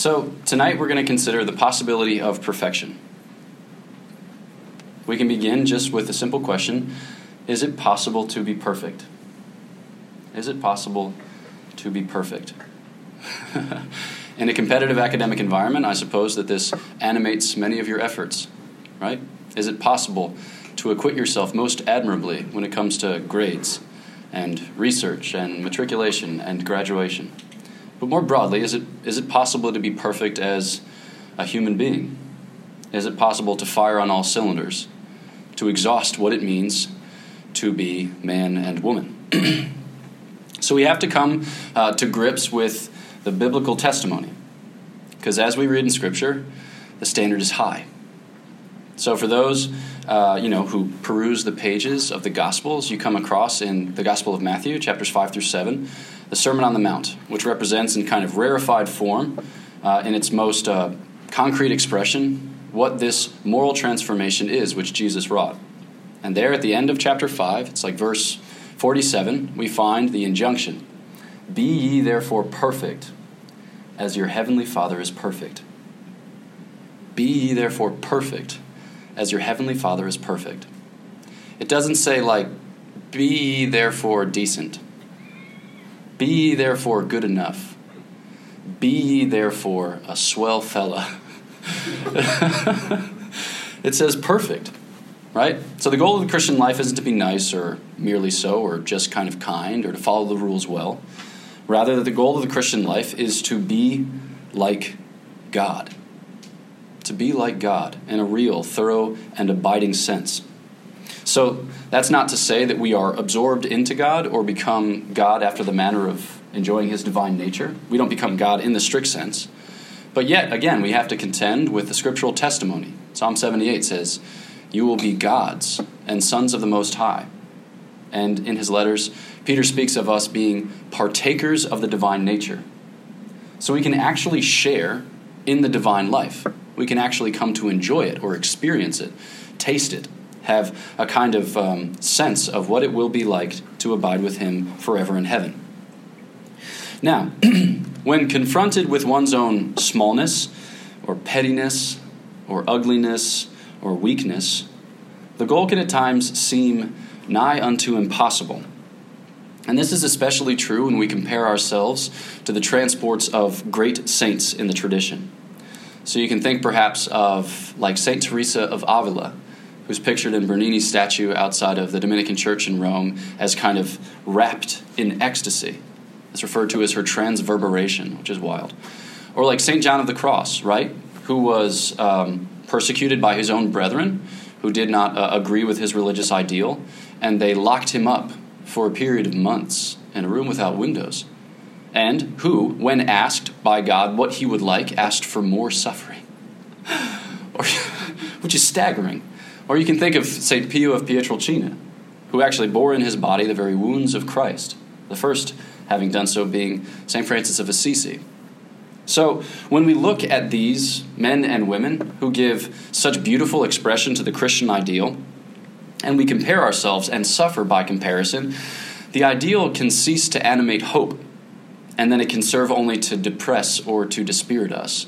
So, tonight we're going to consider the possibility of perfection. We can begin just with a simple question Is it possible to be perfect? Is it possible to be perfect? In a competitive academic environment, I suppose that this animates many of your efforts, right? Is it possible to acquit yourself most admirably when it comes to grades and research and matriculation and graduation? But more broadly, is it, is it possible to be perfect as a human being? Is it possible to fire on all cylinders, to exhaust what it means to be man and woman? so we have to come uh, to grips with the biblical testimony, because as we read in Scripture, the standard is high. So for those uh, you know who peruse the pages of the Gospels, you come across in the Gospel of Matthew, chapters five through seven, the Sermon on the Mount, which represents in kind of rarefied form, uh, in its most uh, concrete expression, what this moral transformation is which Jesus wrought. And there at the end of chapter 5, it's like verse 47, we find the injunction Be ye therefore perfect, as your heavenly Father is perfect. Be ye therefore perfect, as your heavenly Father is perfect. It doesn't say, like, be ye therefore decent be ye therefore good enough. Be ye therefore a swell fella. it says perfect, right? So the goal of the Christian life isn't to be nice or merely so or just kind of kind or to follow the rules well. Rather, the goal of the Christian life is to be like God. To be like God in a real, thorough, and abiding sense. So that's not to say that we are absorbed into God or become God after the manner of enjoying his divine nature. We don't become God in the strict sense. But yet, again, we have to contend with the scriptural testimony. Psalm 78 says, You will be gods and sons of the Most High. And in his letters, Peter speaks of us being partakers of the divine nature. So we can actually share in the divine life. We can actually come to enjoy it or experience it, taste it, have a kind of um, sense of what it will be like to abide with Him forever in heaven. Now, when confronted with one's own smallness, or pettiness, or ugliness, or weakness, the goal can at times seem nigh unto impossible. And this is especially true when we compare ourselves to the transports of great saints in the tradition. So you can think perhaps of like Saint Teresa of Avila, who's pictured in Bernini's statue outside of the Dominican church in Rome as kind of wrapped in ecstasy. It's referred to as her transverberation, which is wild. Or like St. John of the Cross, right? Who was um, persecuted by his own brethren who did not uh, agree with his religious ideal, and they locked him up for a period of months in a room without windows. And who, when asked by God what he would like, asked for more suffering. which is staggering. Or you can think of St. Pio of Pietrelcina, who actually bore in his body the very wounds of Christ, the first having done so being St. Francis of Assisi. So, when we look at these men and women who give such beautiful expression to the Christian ideal, and we compare ourselves and suffer by comparison, the ideal can cease to animate hope, and then it can serve only to depress or to dispirit us.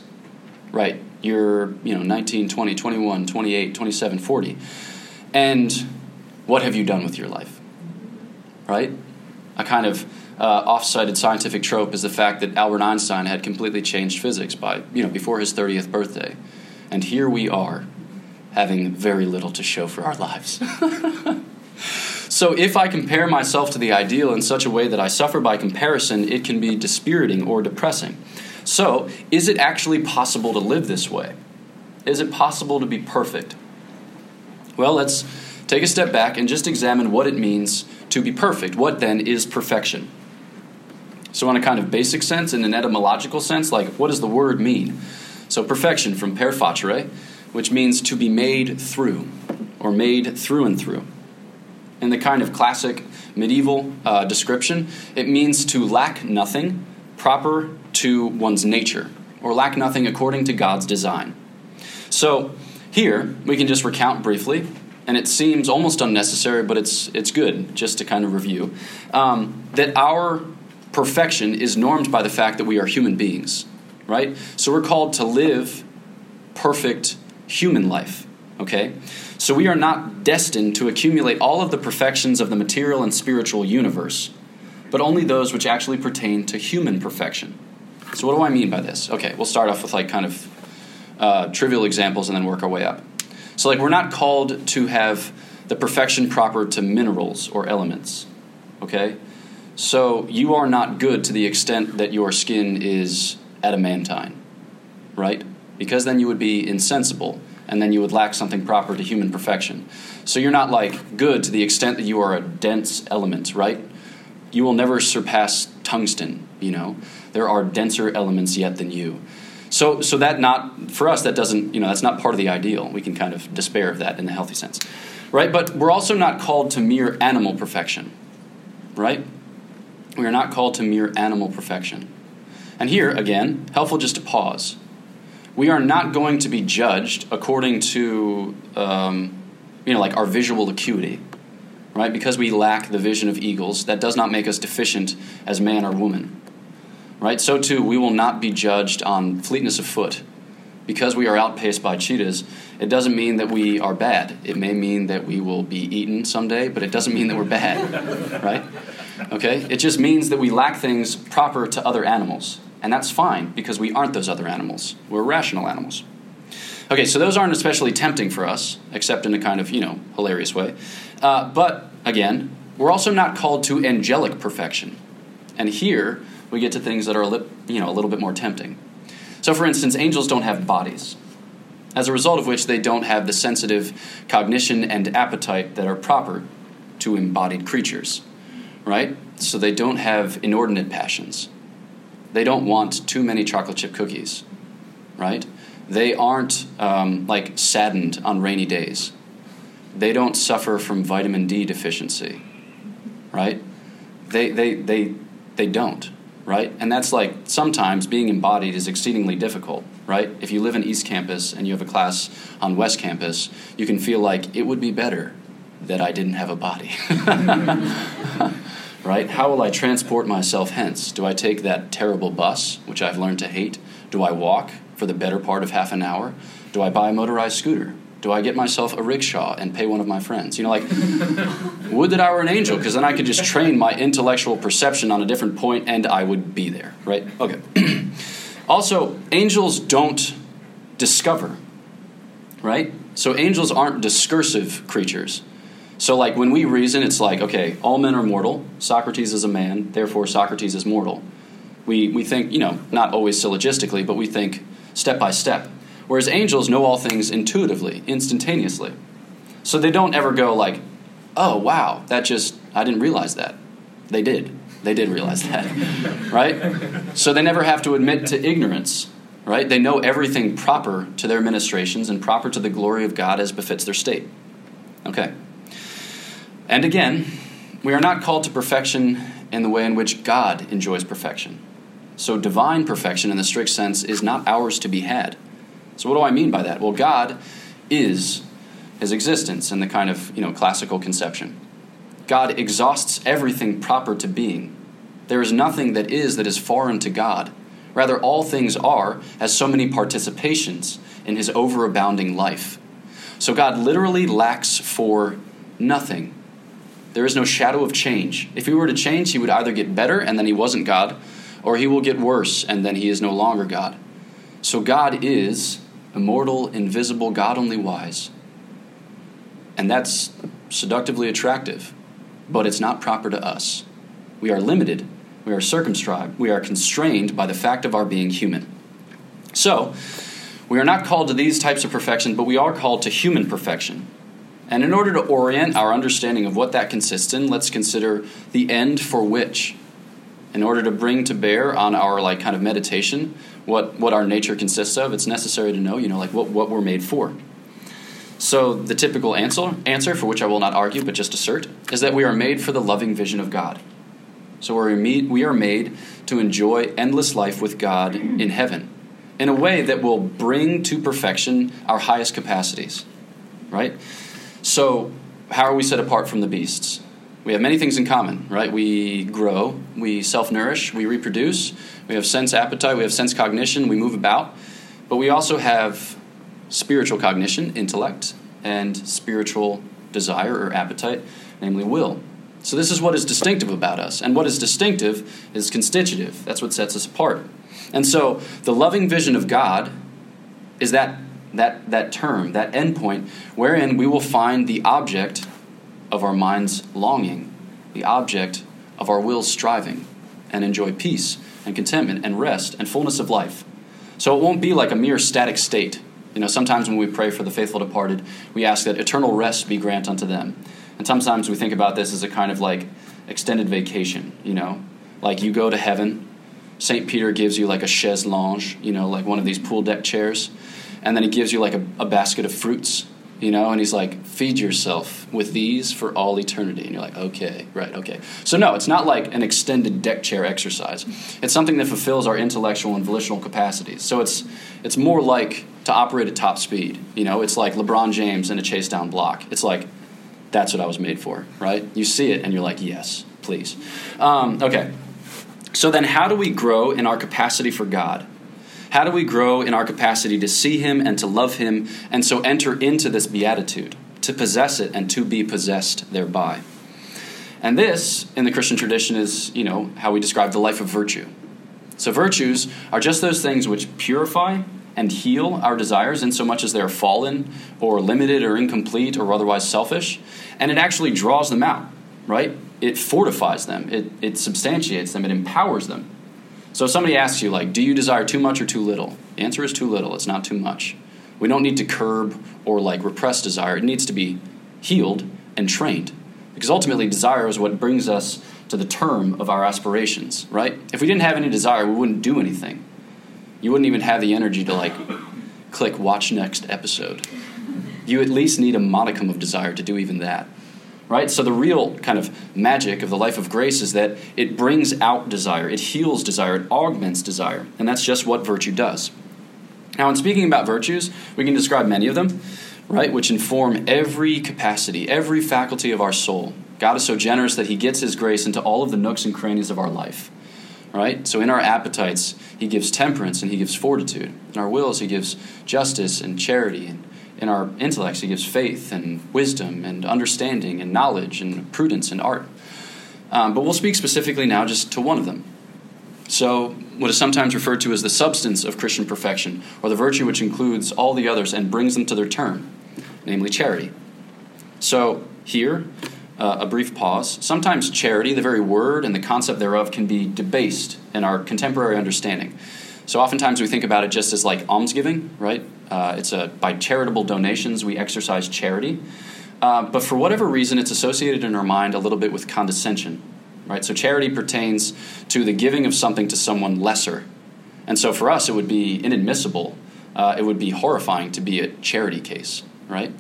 Right? You're you know 19 20 21 28 27 40 and what have you done with your life? Right? A kind of uh, off-cited scientific trope is the fact that albert einstein had completely changed physics by you know before his 30th birthday. And here we are having very little to show for our lives. So if i compare myself to the ideal in such a way that i suffer by comparison it can be dispiriting or depressing so, is it actually possible to live this way? Is it possible to be perfect? Well, let's take a step back and just examine what it means to be perfect. What then is perfection? So, in a kind of basic sense, in an etymological sense, like what does the word mean? So, perfection from per facere, which means to be made through, or made through and through. In the kind of classic medieval uh, description, it means to lack nothing, proper to one's nature, or lack nothing according to God's design. So, here we can just recount briefly, and it seems almost unnecessary, but it's, it's good just to kind of review, um, that our perfection is normed by the fact that we are human beings. right? So we're called to live perfect human life, okay? So we are not destined to accumulate all of the perfections of the material and spiritual universe, but only those which actually pertain to human perfection. So what do I mean by this? Okay, we'll start off with like kind of uh, trivial examples and then work our way up. So like we're not called to have the perfection proper to minerals or elements, okay? So you are not good to the extent that your skin is adamantine, right? Because then you would be insensible and then you would lack something proper to human perfection. So you're not like good to the extent that you are a dense element, right? You will never surpass tungsten, you know. There are denser elements yet than you. So so that not for us that doesn't, you know, that's not part of the ideal. We can kind of despair of that in a healthy sense. Right? But we're also not called to mere animal perfection. Right? We are not called to mere animal perfection. And here, again, helpful just to pause. We are not going to be judged according to, um, you know, like our visual acuity, right? Because we lack the vision of eagles, that does not make us deficient as man or woman, right? So too, we will not be judged on fleetness of foot. Because we are outpaced by cheetahs, it doesn't mean that we are bad. It may mean that we will be eaten someday, but it doesn't mean that we're bad, right? Okay? It just means that we lack things proper to other animals. And that's fine because we aren't those other animals. We're rational animals. Okay, so those aren't especially tempting for us, except in a kind of, you know, hilarious way. Uh, but again, we're also not called to angelic perfection. And here we get to things that are a li- you know, a little bit more tempting. So, for instance, angels don't have bodies, as a result of which they don't have the sensitive cognition and appetite that are proper to embodied creatures right? So they don't have inordinate passions. They don't want too many chocolate chip cookies, right? They aren't um, like saddened on rainy days. They don't suffer from vitamin D deficiency, right? They, they, they, they don't, right? And that's like sometimes being embodied is exceedingly difficult, right? If you live in East Campus and you have a class on West Campus, you can feel like it would be better that I didn't have a body. right? How will I transport myself hence? Do I take that terrible bus, which I've learned to hate? Do I walk for the better part of half an hour? Do I buy a motorized scooter? Do I get myself a rickshaw and pay one of my friends? You know, like, would that I were an angel, because then I could just train my intellectual perception on a different point and I would be there, right? Okay. also, angels don't discover, right? So angels aren't discursive creatures. So, like, when we reason, it's like, okay, all men are mortal. Socrates is a man, therefore Socrates is mortal. We, we think, you know, not always syllogistically, but we think step by step. Whereas angels know all things intuitively, instantaneously. So they don't ever go like, oh, wow, that just, I didn't realize that. They did. They did realize that, right? So they never have to admit to ignorance, right? They know everything proper to their ministrations and proper to the glory of God as befits their state. Okay. And again, we are not called to perfection in the way in which God enjoys perfection. So, divine perfection in the strict sense is not ours to be had. So, what do I mean by that? Well, God is his existence in the kind of you know classical conception. God exhausts everything proper to being. There is nothing that is that is foreign to God. Rather, all things are as so many participations in his overabounding life. So, God literally lacks for nothing there is no shadow of change. If he were to change, he would either get better and then he wasn't God, or he will get worse and then he is no longer God. So God is immortal, invisible, God only wise. And that's seductively attractive, but it's not proper to us. We are limited, we are circumscribed, we are constrained by the fact of our being human. So, we are not called to these types of perfection, but we are called to human perfection. And in order to orient our understanding of what that consists in, let's consider the end for which. In order to bring to bear on our like kind of meditation what, what our nature consists of, it's necessary to know, you know, like what, what we're made for. So the typical answer, answer, for which I will not argue but just assert, is that we are made for the loving vision of God. So we're we are made to enjoy endless life with God in heaven in a way that will bring to perfection our highest capacities, right? So, how are we set apart from the beasts? We have many things in common, right? We grow, we self nourish, we reproduce, we have sense appetite, we have sense cognition, we move about. But we also have spiritual cognition, intellect, and spiritual desire or appetite, namely will. So, this is what is distinctive about us. And what is distinctive is constitutive. That's what sets us apart. And so, the loving vision of God is that, that, that term, that endpoint, wherein we will find the object of our mind's longing, the object of our will's striving, and enjoy peace and contentment and rest and fullness of life. So, it won't be like a mere static state. You know, sometimes when we pray for the faithful departed, we ask that eternal rest be grant unto them. And sometimes we think about this as a kind of like extended vacation, you know? Like you go to heaven, St. Peter gives you like a chaise lounge, you know, like one of these pool deck chairs, and then he gives you like a, a basket of fruits, you know, and he's like, feed yourself with these for all eternity. And you're like, okay, right, okay. So, no, it's not like an extended deck chair exercise. It's something that fulfills our intellectual and volitional capacities. So, it's, it's more like to operate at top speed. You know, it's like LeBron James in a chase down block. It's like, that's what I was made for, right? You see it and you're like, yes, please. Um, okay. So then, how do we grow in our capacity for God? How do we grow in our capacity to see Him and to love Him and so enter into this beatitude, to possess it and to be possessed thereby? And this, in the Christian tradition, is, you know, how we describe the life of virtue. So, virtues are just those things which purify and heal our desires in so much as they are fallen or limited or incomplete or otherwise selfish. And it actually draws them out, right? It fortifies them, it, it substantiates them, it empowers them. So if somebody asks you, like, do you desire too much or too little? The answer is too little, it's not too much. We don't need to curb or like repress desire. It needs to be healed and trained. Because ultimately, desire is what brings us to the term of our aspirations, right? If we didn't have any desire, we wouldn't do anything you wouldn't even have the energy to like click watch next episode. You at least need a modicum of desire to do even that. Right? So the real kind of magic of the life of grace is that it brings out desire, it heals desire, it augments desire. And that's just what virtue does. Now, in speaking about virtues, we can describe many of them, right, which inform every capacity, every faculty of our soul. God is so generous that He gets His grace into all of the nooks and crannies of our life right? So in our appetites, he gives temperance and he gives fortitude. In our wills, he gives justice and charity. And in our intellects, he gives faith and wisdom and understanding and knowledge and prudence and art. Um, but we'll speak specifically now just to one of them. So, what is sometimes referred to as the substance of Christian perfection, or the virtue which includes all the others and brings them to their term, namely charity. So, here, uh, a brief pause. Sometimes charity, the very word and the concept thereof, can be debased in our contemporary understanding. So oftentimes we think about it just as like almsgiving, right? Uh, it's a by charitable donations we exercise charity, uh, but for whatever reason, it's associated in our mind a little bit with condescension, right? So charity pertains to the giving of something to someone lesser, and so for us, it would be inadmissible. Uh, it would be horrifying to be a charity case, right?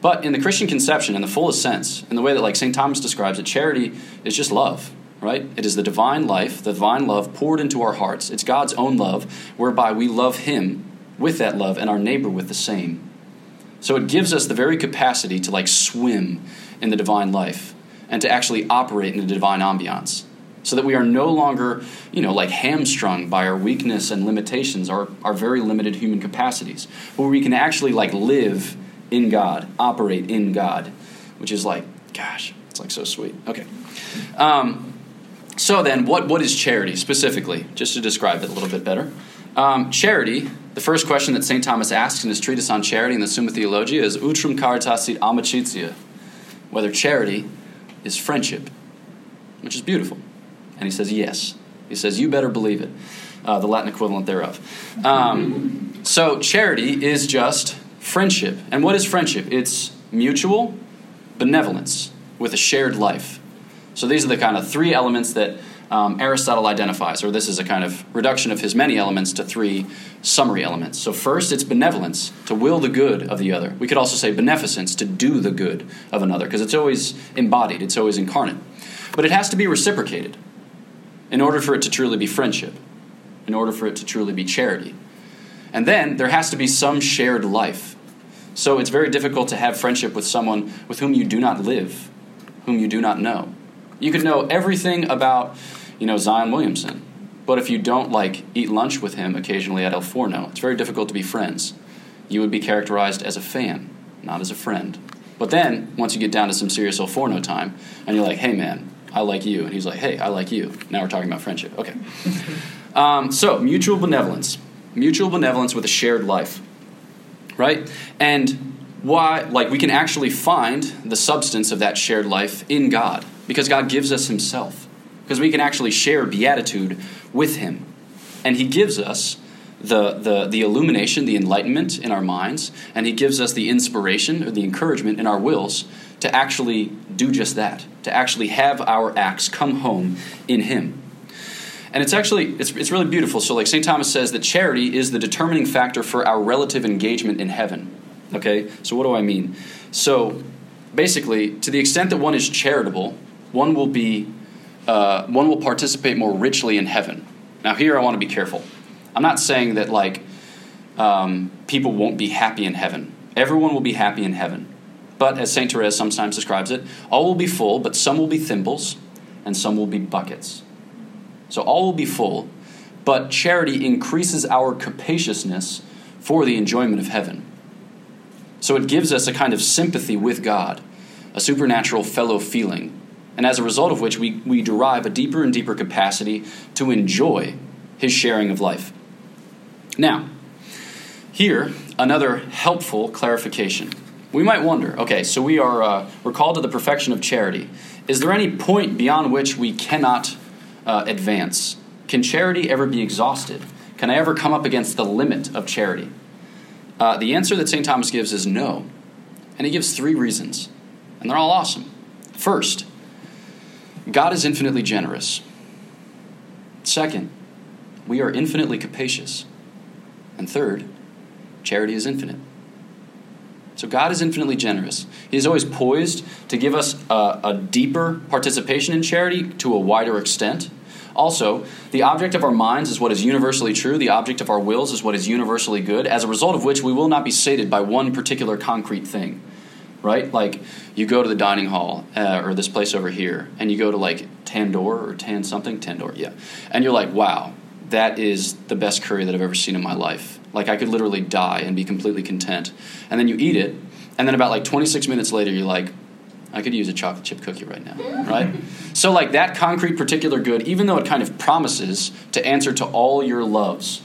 But in the Christian conception, in the fullest sense, in the way that like St. Thomas describes it, charity is just love, right? It is the divine life, the divine love poured into our hearts. It's God's own love, whereby we love Him with that love and our neighbor with the same. So it gives us the very capacity to like swim in the divine life and to actually operate in the divine ambiance. So that we are no longer, you know, like hamstrung by our weakness and limitations, our, our very limited human capacities, but we can actually like live in God, operate in God, which is like, gosh, it's like so sweet. Okay. Um, so then, what, what is charity specifically? Just to describe it a little bit better. Um, charity, the first question that St. Thomas asks in his treatise on charity in the Summa Theologiae is Utrum caritas sit amicitia, whether charity is friendship, which is beautiful. And he says, yes. He says, you better believe it, uh, the Latin equivalent thereof. Um, so, charity is just Friendship. And what is friendship? It's mutual benevolence with a shared life. So these are the kind of three elements that um, Aristotle identifies, or this is a kind of reduction of his many elements to three summary elements. So, first, it's benevolence, to will the good of the other. We could also say beneficence, to do the good of another, because it's always embodied, it's always incarnate. But it has to be reciprocated in order for it to truly be friendship, in order for it to truly be charity. And then there has to be some shared life. So it's very difficult to have friendship with someone with whom you do not live, whom you do not know. You could know everything about, you know, Zion Williamson, but if you don't like eat lunch with him occasionally at El Forno, it's very difficult to be friends. You would be characterized as a fan, not as a friend. But then, once you get down to some serious El Forno time, and you're like, hey man, I like you. And he's like, hey, I like you. Now we're talking about friendship. Okay. um, so, mutual benevolence. Mutual benevolence with a shared life. Right? And why, like, we can actually find the substance of that shared life in God because God gives us Himself. Because we can actually share beatitude with Him. And He gives us the, the, the illumination, the enlightenment in our minds, and He gives us the inspiration or the encouragement in our wills to actually do just that, to actually have our acts come home in Him. And it's actually it's, it's really beautiful. So like St. Thomas says that charity is the determining factor for our relative engagement in heaven. Okay? So what do I mean? So basically, to the extent that one is charitable, one will be uh, one will participate more richly in heaven. Now here I want to be careful. I'm not saying that like um, people won't be happy in heaven. Everyone will be happy in heaven. But as St. Therese sometimes describes it, all will be full, but some will be thimbles and some will be buckets. So all will be full, but charity increases our capaciousness for the enjoyment of heaven. So it gives us a kind of sympathy with God, a supernatural fellow feeling, and as a result of which we, we derive a deeper and deeper capacity to enjoy his sharing of life. Now, here, another helpful clarification. We might wonder okay, so we are uh, we're called to the perfection of charity. Is there any point beyond which we cannot uh, advance? Can charity ever be exhausted? Can I ever come up against the limit of charity? Uh, the answer that St. Thomas gives is no. And he gives three reasons, and they're all awesome. First, God is infinitely generous. Second, we are infinitely capacious. And third, charity is infinite. So God is infinitely generous. He is always poised to give us a, a, deeper participation in charity to a wider extent. Also, the object of our minds is what is universally true, the object of our wills is what is universally good, as a result of which we will not be sated by one particular concrete thing. Right? Like, you go to the dining hall, uh, or this place over here, and you go to like Tandoor or Tan something, Tandoor, yeah. And you're like, wow, that is the best curry that I've ever seen in my life. Like I could literally die and be completely content. And then you eat it, and then about like 26 minutes later, you're like, I could use a chocolate chip cookie right now, right? So, like that concrete particular good, even though it kind of promises to answer to all your loves,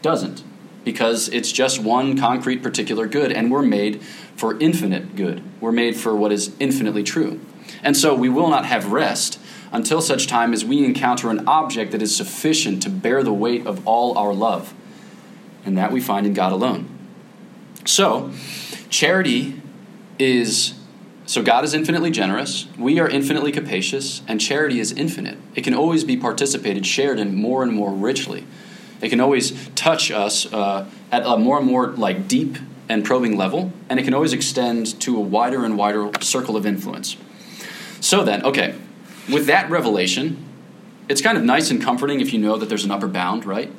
doesn't because it's just one concrete particular good, and we're made for infinite good. We're made for what is infinitely true. And so we will not have rest until such time as we encounter an object that is sufficient to bear the weight of all our love. And that we find in God alone. So, charity is so God is infinitely generous, we are infinitely capacious, and charity is infinite. It can always be participated, shared in more and more richly. It can always touch us uh, at a more and more like deep and probing level, and it can always extend to a wider and wider circle of influence. So then, okay, with that revelation, it's kind of nice and comforting if you know that there's an upper bound, right?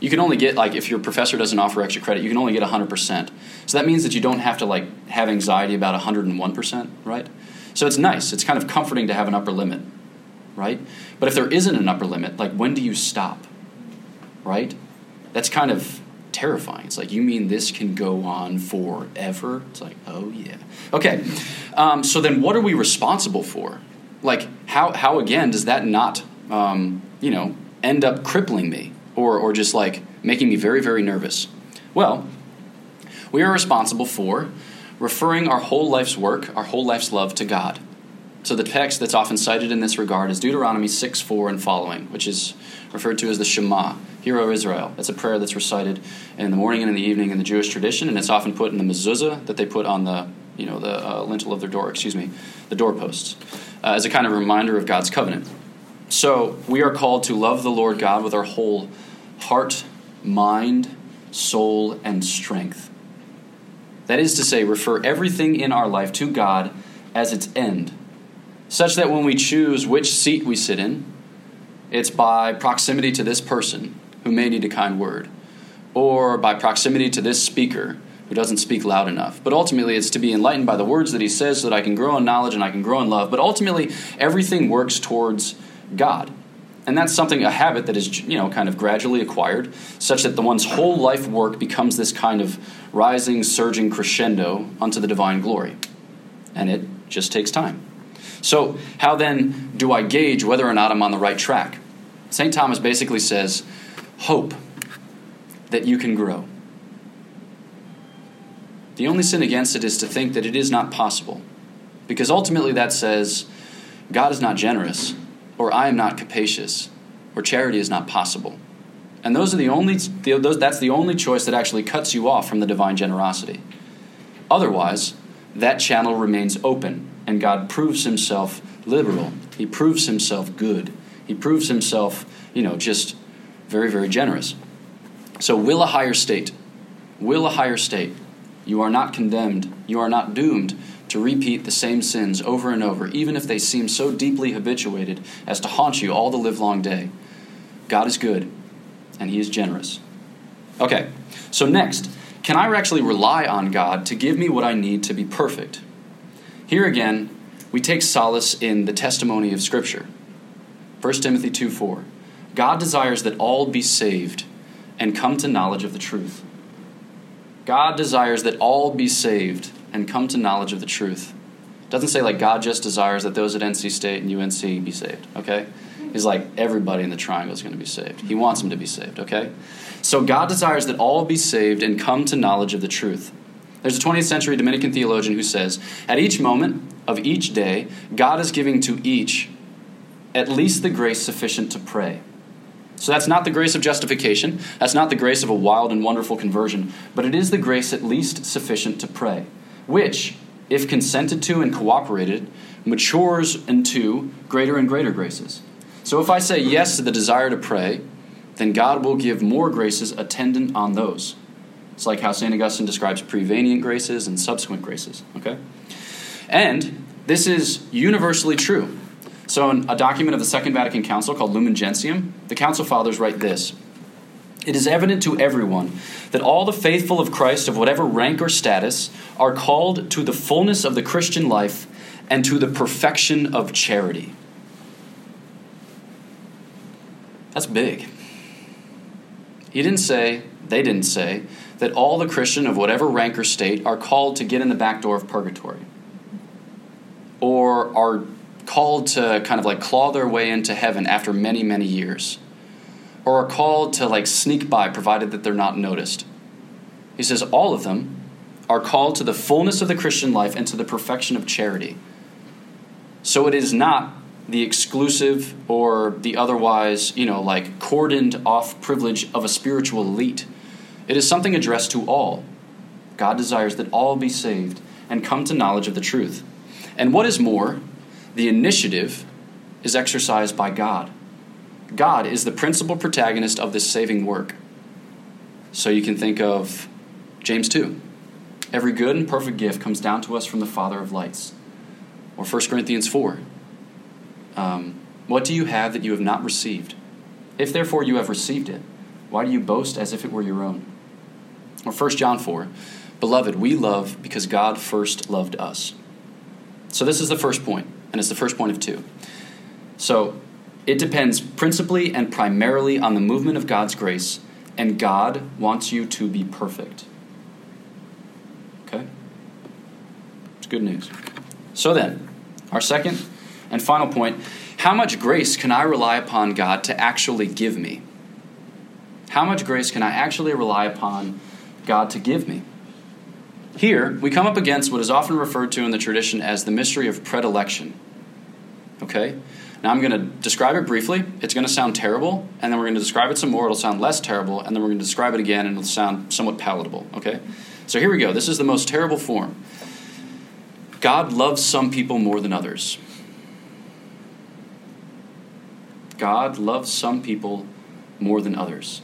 You can only get like if your professor doesn't offer extra credit, you can only get 100%. So that means that you don't have to like have anxiety about 101%, right? So it's nice. It's kind of comforting to have an upper limit, right? But if there isn't an upper limit, like when do you stop? Right? That's kind of terrifying. It's like, you mean this can go on forever? It's like, oh yeah. Okay, um, so then what are we responsible for? like how how again does that not um, you know end up crippling me or or just like making me very very nervous? Well, we are responsible for referring our whole life's work, our whole life's love to God. So the text that's often cited in this regard is Deuteronomy 6 4 and following, which is referred to as the Shema, Hear, O Israel. It's a prayer that's recited in the morning and in the evening in the Jewish tradition, and it's often put in the mezuzah that they put on the you know the uh, lintel of their door, excuse me, the doorposts uh, as a kind of reminder of God's covenant. So we are called to love the Lord God with our whole heart, mind, soul, and strength. That is to say, refer everything in our life to God as its end, such that when we choose which seat we sit in, it's by proximity to this person who may need a kind word, or by proximity to this speaker who doesn't speak loud enough. But ultimately, it's to be enlightened by the words that he says so that I can grow in knowledge and I can grow in love. But ultimately, everything works towards God. And that's something, a habit that is, you know, kind of gradually acquired, such that the one's whole life work becomes this kind of rising, surging crescendo unto the divine glory. And it just takes time. So, how then do I gauge whether or not I'm on the right track? St. Thomas basically says, hope that you can grow. The only sin against it is to think that it is not possible. Because ultimately that says, God is not generous, or I am not capacious, or charity is not possible. And those are the only, those, that's the only choice that actually cuts you off from the divine generosity. Otherwise, that channel remains open, and God proves himself liberal. He proves himself good. He proves himself, you know, just very, very generous. So, will a higher state, will a higher state you are not condemned. You are not doomed to repeat the same sins over and over, even if they seem so deeply habituated as to haunt you all the livelong day. God is good, and He is generous. Okay, so next, can I actually rely on God to give me what I need to be perfect? Here again, we take solace in the testimony of Scripture. 1 Timothy 2 4. God desires that all be saved and come to knowledge of the truth. God desires that all be saved and come to knowledge of the truth. It doesn't say like God just desires that those at NC State and UNC be saved, okay? He's like everybody in the triangle is going to be saved. He wants them to be saved, okay? So God desires that all be saved and come to knowledge of the truth. There's a 20th century Dominican theologian who says, At each moment of each day, God is giving to each at least the grace sufficient to pray. So that's not the grace of justification. That's not the grace of a wild and wonderful conversion. But it is the grace at least sufficient to pray, which, if consented to and cooperated, matures into greater and greater graces. So if I say yes to the desire to pray, then God will give more graces attendant on those. It's like how St. Augustine describes prevenient graces and subsequent graces. Okay? And this is universally true. So, in a document of the Second Vatican Council called Lumen Gentium, the Council Fathers write this It is evident to everyone that all the faithful of Christ, of whatever rank or status, are called to the fullness of the Christian life and to the perfection of charity. That's big. He didn't say, they didn't say, that all the Christian of whatever rank or state are called to get in the back door of purgatory or are called to kind of like claw their way into heaven after many, many years, or are called to like sneak by provided that they're not noticed. He says all of them are called to the fullness of the Christian life and to the perfection of charity. So it is not the exclusive or the otherwise, you know, like cordoned off privilege of a spiritual elite. It is something addressed to all. God desires that all be saved and come to knowledge of the truth. And what is more, the initiative is exercised by God. God is the principal protagonist of this saving work. So you can think of James 2. Every good and perfect gift comes down to us from the Father of lights. Or 1 Corinthians 4. Um, what do you have that you have not received? If therefore you have received it, why do you boast as if it were your own? Or 1 John 4. Beloved, we love because God first loved us. So this is the first point and it's the first point of two. So it depends principally and primarily on the movement of God's grace, and God wants you to be perfect. Okay? It's good news. So then, our second and final point how much grace can I rely upon God to actually give me? How much grace can I actually rely upon God to give me? Here, we come up against what is often referred to in the tradition as the mystery of predilection. Okay? Now I'm going to describe it briefly. It's going to sound terrible, and then we're going to describe it some more. It'll sound less terrible, and then we're going to describe it again, and it'll sound somewhat palatable. Okay? So here we go. This is the most terrible form. God loves some people more than others. God loves some people more than others.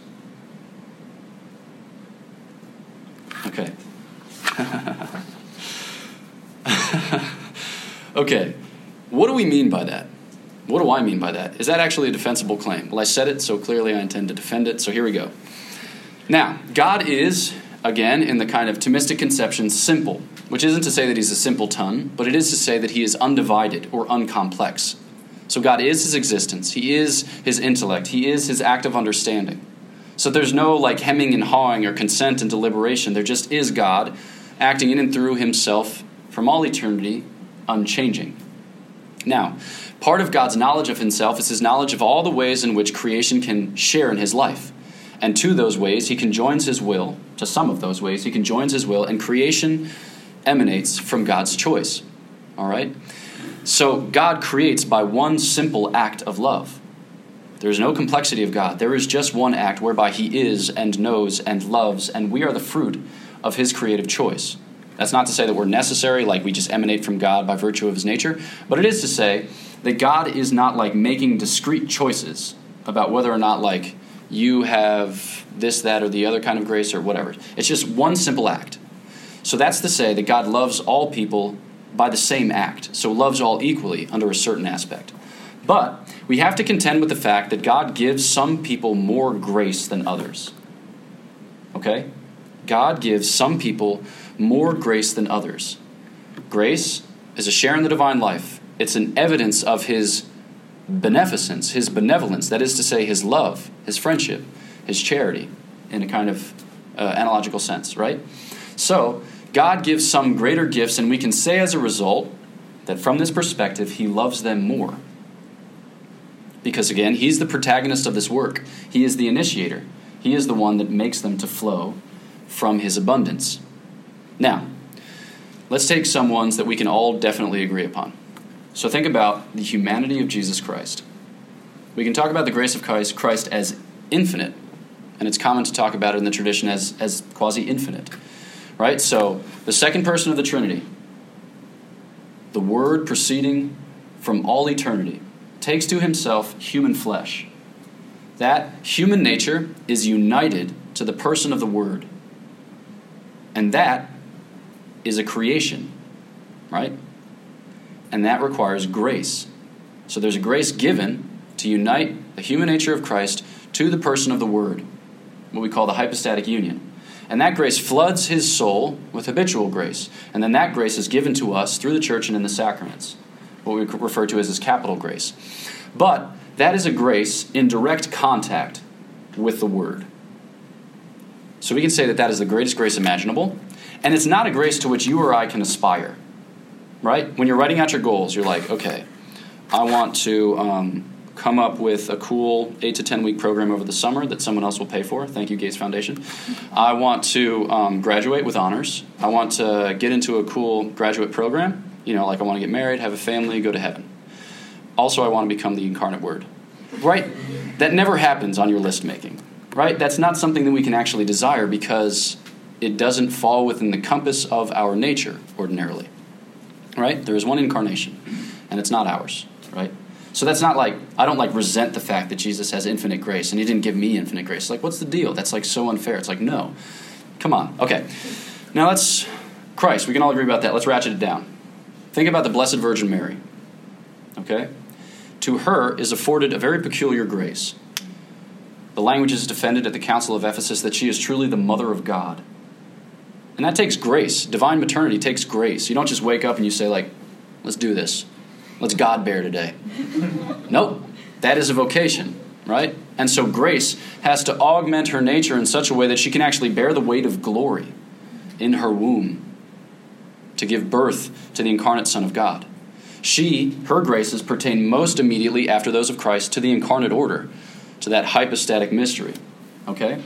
Okay. okay, what do we mean by that? What do I mean by that? Is that actually a defensible claim? Well, I said it, so clearly I intend to defend it, so here we go. Now, God is again, in the kind of Thomistic conception, simple, which isn't to say that he's a simple ton, but it is to say that he is undivided or uncomplex. So God is his existence, he is his intellect, he is his active understanding. So there's no like hemming and hawing or consent and deliberation. There just is God acting in and through himself from all eternity, unchanging. Now, part of God's knowledge of himself is his knowledge of all the ways in which creation can share in his life. And to those ways, he conjoins his will, to some of those ways, he conjoins his will, and creation emanates from God's choice. All right? So God creates by one simple act of love. There is no complexity of God. There is just one act whereby he is and knows and loves, and we are the fruit of his creative choice. That's not to say that we're necessary, like we just emanate from God by virtue of his nature, but it is to say that God is not like making discrete choices about whether or not, like, you have this, that, or the other kind of grace or whatever. It's just one simple act. So that's to say that God loves all people by the same act, so loves all equally under a certain aspect. But we have to contend with the fact that God gives some people more grace than others. Okay? God gives some people more grace than others. Grace is a share in the divine life, it's an evidence of His beneficence, His benevolence, that is to say, His love, His friendship, His charity, in a kind of uh, analogical sense, right? So, God gives some greater gifts, and we can say as a result that from this perspective, He loves them more. Because again, He's the protagonist of this work, He is the initiator, He is the one that makes them to flow from His abundance. Now, let's take some ones that we can all definitely agree upon. So think about the humanity of Jesus Christ. We can talk about the grace of Christ, Christ as infinite, and it's common to talk about it in the tradition as, as quasi infinite. Right? So, the second person of the Trinity, the Word proceeding from all eternity, takes to himself human flesh. That human nature is united to the person of the Word. And that is a creation, right? And that requires grace. So there's a grace given to unite the human nature of Christ to the person of the Word, what we call the hypostatic union. And that grace floods his soul with habitual grace. And then that grace is given to us through the church and in the sacraments, what we refer to as his capital grace. But that is a grace in direct contact with the Word. So we can say that that is the greatest grace imaginable. And it's not a grace to which you or I can aspire, right? When you're writing out your goals, you're like, okay, I want to um, come up with a cool eight to 10 week program over the summer that someone else will pay for. Thank you, Gates Foundation. I want to um, graduate with honors. I want to get into a cool graduate program. You know, like I want to get married, have a family, go to heaven. Also, I want to become the incarnate word. Right? That never happens on your list making. Right? That's not something that we can actually desire because it doesn't fall within the compass of our nature ordinarily. Right? There is one incarnation, and it's not ours. Right? So that's not like I don't like resent the fact that Jesus has infinite grace and he didn't give me infinite grace. Like what's the deal? That's like so unfair. It's like no. Come on. Okay. Now let's Christ. We can all agree about that. Let's ratchet it down. Think about the Blessed Virgin Mary. Okay? To her is afforded a very peculiar grace. The language is defended at the Council of Ephesus that she is truly the mother of God. And that takes grace. Divine maternity takes grace. You don't just wake up and you say, like, let's do this. Let's God bear today. nope. That is a vocation, right? And so grace has to augment her nature in such a way that she can actually bear the weight of glory in her womb to give birth to the incarnate Son of God. She, her graces, pertain most immediately after those of Christ to the incarnate order, to that hypostatic mystery. Okay?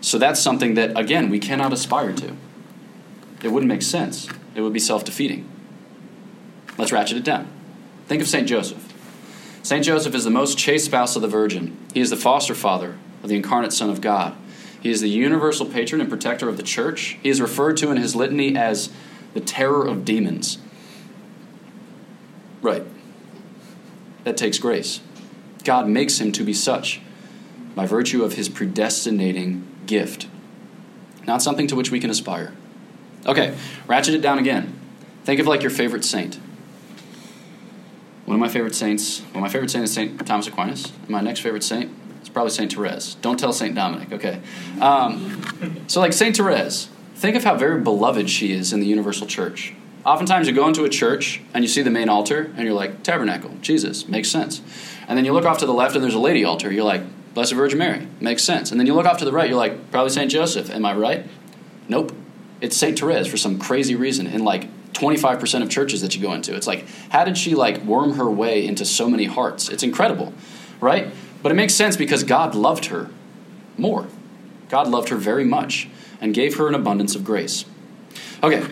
So that's something that, again, we cannot aspire to. It wouldn't make sense. It would be self defeating. Let's ratchet it down. Think of St. Joseph. St. Joseph is the most chaste spouse of the Virgin. He is the foster father of the incarnate Son of God. He is the universal patron and protector of the church. He is referred to in his litany as the terror of demons. Right. That takes grace. God makes him to be such by virtue of his predestinating gift, not something to which we can aspire. Okay, ratchet it down again. Think of like your favorite saint. One of my favorite saints, well, my favorite saint is St. Thomas Aquinas. My next favorite saint, is probably St. Therese. Don't tell St. Dominic, okay? Um, so, like St. Therese, think of how very beloved she is in the universal church. Oftentimes, you go into a church and you see the main altar, and you're like, Tabernacle, Jesus, makes sense. And then you look off to the left, and there's a lady altar. You're like, Blessed Virgin Mary, makes sense. And then you look off to the right, you're like, probably St. Joseph. Am I right? Nope. It's St. Therese for some crazy reason in like 25% of churches that you go into. It's like, how did she like worm her way into so many hearts? It's incredible, right? But it makes sense because God loved her more. God loved her very much and gave her an abundance of grace. Okay,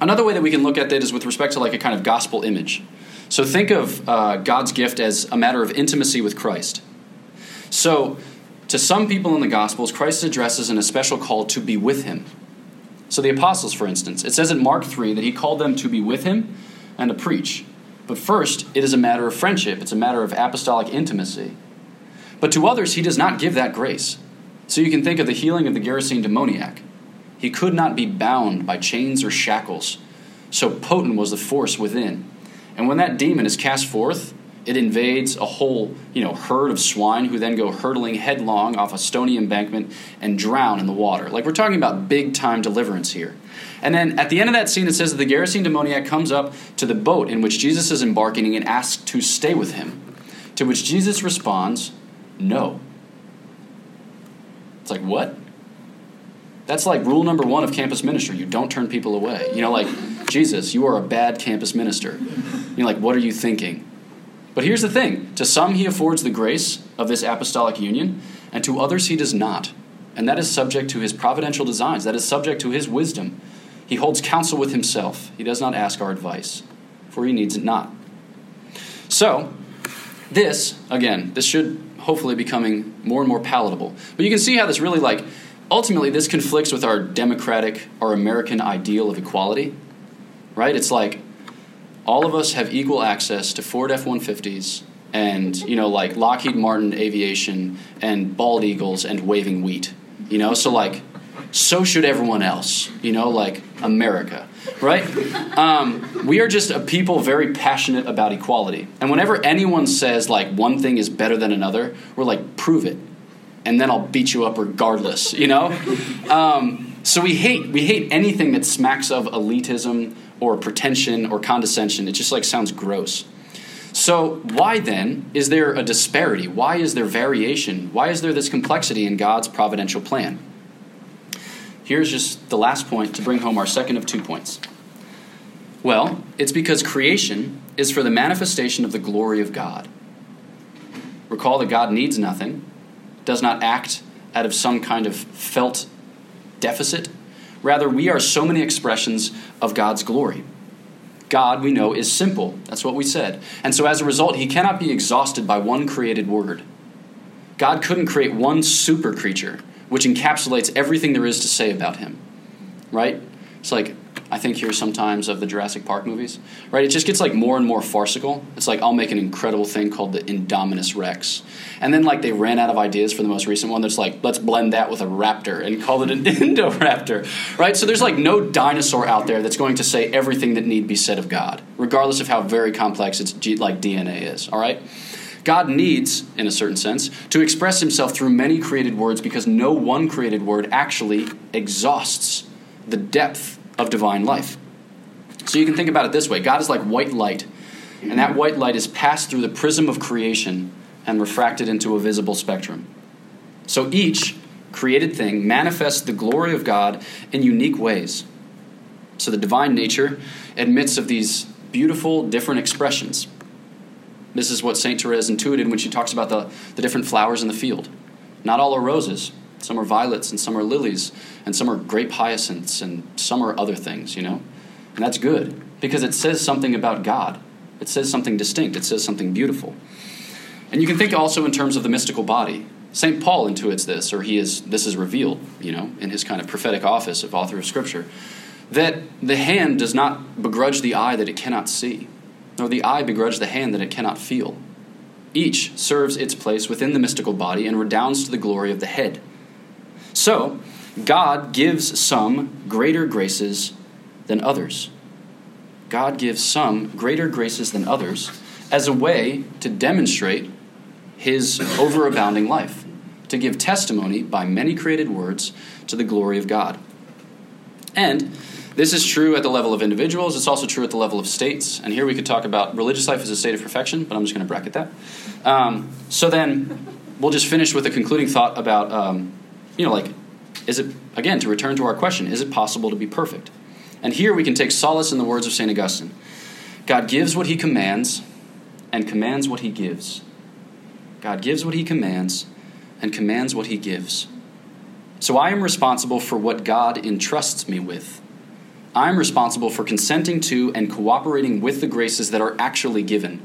Another way that we can look at that is with respect to like a kind of gospel image. So think of uh, God's gift as a matter of intimacy with Christ. So to some people in the Gospels, Christ addresses in a special call to be with him. So the apostles, for instance, it says in Mark 3 that he called them to be with him and to preach. But first, it is a matter of friendship, it's a matter of apostolic intimacy. But to others, he does not give that grace. So you can think of the healing of the Gerasene demoniac. He could not be bound by chains or shackles. So potent was the force within. And when that demon is cast forth, it invades a whole, you know, herd of swine who then go hurtling headlong off a stony embankment and drown in the water. Like we're talking about big time deliverance here. And then at the end of that scene, it says that the Gerasene demoniac comes up to the boat in which Jesus is embarking and asks to stay with him. To which Jesus responds, No. It's like, what? That's like rule number one of campus ministry. You don't turn people away. You know, like, Jesus, you are a bad campus minister. You're like, what are you thinking? But here's the thing to some, he affords the grace of this apostolic union, and to others, he does not. And that is subject to his providential designs, that is subject to his wisdom. He holds counsel with himself. He does not ask our advice, for he needs it not. So, this, again, this should hopefully becoming more and more palatable. But you can see how this really like ultimately, this conflicts with our democratic, our American ideal of equality, right? It's like all of us have equal access to Ford F 150s and, you know, like Lockheed Martin aviation and bald eagles and waving wheat, you know? So, like, so should everyone else, you know, like America, right? Um, we are just a people very passionate about equality. And whenever anyone says, like, one thing is better than another, we're like, prove it and then I'll beat you up regardless, you know? Um, so we hate we hate anything that smacks of elitism or pretension or condescension. It just like sounds gross. So why then is there a disparity? Why is there variation? Why is there this complexity in God's providential plan? Here's just the last point to bring home our second of two points. Well, it's because creation is for the manifestation of the glory of God. Recall that God needs nothing, does not act out of some kind of felt deficit. Rather, we are so many expressions of God's glory. God, we know, is simple. That's what we said. And so as a result, he cannot be exhausted by one created word. God couldn't create one super creature which encapsulates everything there is to say about him. Right? It's like I think here sometimes of the Jurassic Park movies, right? It just gets like more and more farcical. It's like I'll make an incredible thing called the Indominus Rex, and then like they ran out of ideas for the most recent one. That's like let's blend that with a raptor and call it an Indoraptor, right? So there's like no dinosaur out there that's going to say everything that need be said of God, regardless of how very complex its like DNA is. All right. God needs, in a certain sense, to express himself through many created words because no one created word actually exhausts the depth of divine life. So you can think about it this way God is like white light, and that white light is passed through the prism of creation and refracted into a visible spectrum. So each created thing manifests the glory of God in unique ways. So the divine nature admits of these beautiful, different expressions. This is what St. Therese intuited when she talks about the, the different flowers in the field. Not all are roses, some are violets, and some are lilies, and some are grape hyacinths, and some are other things, you know? And that's good because it says something about God. It says something distinct, it says something beautiful. And you can think also in terms of the mystical body. St. Paul intuits this, or he is this is revealed, you know, in his kind of prophetic office of author of Scripture, that the hand does not begrudge the eye that it cannot see, nor the eye begrudge the hand that it cannot feel. Each serves its place within the mystical body and redounds to the glory of the head. So, God gives some greater graces than others. God gives some greater graces than others as a way to demonstrate his overabounding life, to give testimony by many created words to the glory of God. And this is true at the level of individuals, it's also true at the level of states. And here we could talk about religious life as a state of perfection, but I'm just going to bracket that. Um, so then we'll just finish with a concluding thought about, um, you know, like, is it, again, to return to our question, is it possible to be perfect? And here we can take solace in the words of St. Augustine God gives what he commands and commands what he gives. God gives what he commands and commands what he gives. So I am responsible for what God entrusts me with. I'm responsible for consenting to and cooperating with the graces that are actually given,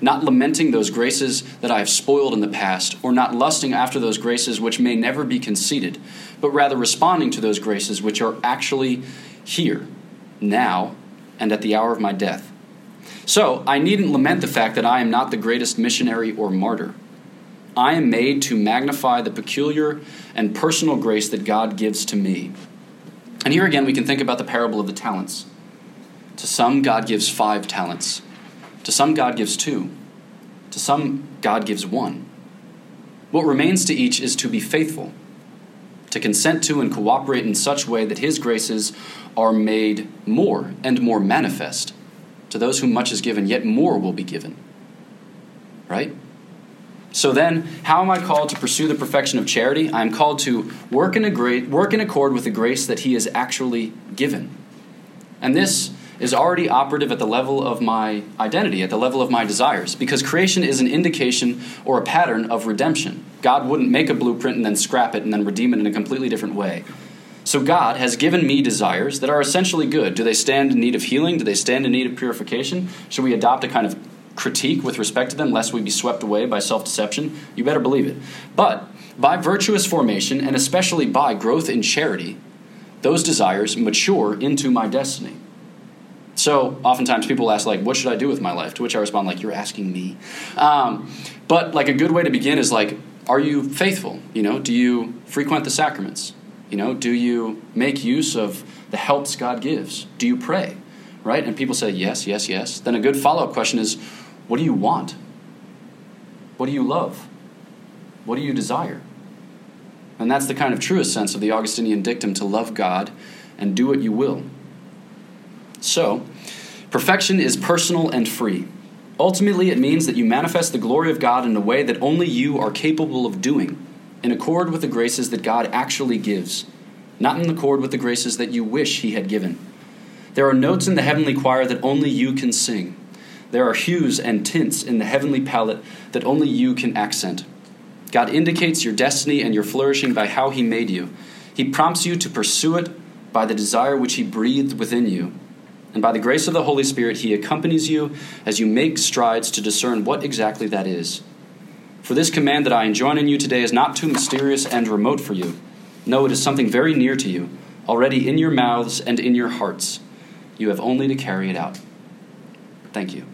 not lamenting those graces that I have spoiled in the past, or not lusting after those graces which may never be conceded, but rather responding to those graces which are actually here, now, and at the hour of my death. So, I needn't lament the fact that I am not the greatest missionary or martyr. I am made to magnify the peculiar and personal grace that God gives to me. And here again, we can think about the parable of the talents. To some, God gives five talents. To some, God gives two. To some, God gives one. What remains to each is to be faithful, to consent to and cooperate in such way that His graces are made more and more manifest. To those whom much is given, yet more will be given. Right? So then, how am I called to pursue the perfection of charity? I am called to work in, a gra- work in accord with the grace that He has actually given. And this is already operative at the level of my identity, at the level of my desires, because creation is an indication or a pattern of redemption. God wouldn't make a blueprint and then scrap it and then redeem it in a completely different way. So God has given me desires that are essentially good. Do they stand in need of healing? Do they stand in need of purification? Should we adopt a kind of critique with respect to them, lest we be swept away by self deception, you better believe it. But by virtuous formation, and especially by growth in charity, those desires mature into my destiny. So oftentimes people ask, like, what should I do with my life? To which I respond, like, you're asking me. Um, but like a good way to begin is like, are you faithful? You know, do you frequent the sacraments? You know, do you make use of the helps God gives? Do you pray? Right? And people say yes, yes, yes. Then a good follow up question is, what do you want? What do you love? What do you desire? And that's the kind of truest sense of the Augustinian dictum to love God and do what you will. So, perfection is personal and free. Ultimately, it means that you manifest the glory of God in a way that only you are capable of doing, in accord with the graces that God actually gives, not in accord with the graces that you wish He had given. There are notes in the heavenly choir that only you can sing. There are hues and tints in the heavenly palette that only you can accent. God indicates your destiny and your flourishing by how He made you. He prompts you to pursue it by the desire which He breathed within you. And by the grace of the Holy Spirit, He accompanies you as you make strides to discern what exactly that is. For this command that I enjoin on you today is not too mysterious and remote for you. No, it is something very near to you, already in your mouths and in your hearts. You have only to carry it out. Thank you.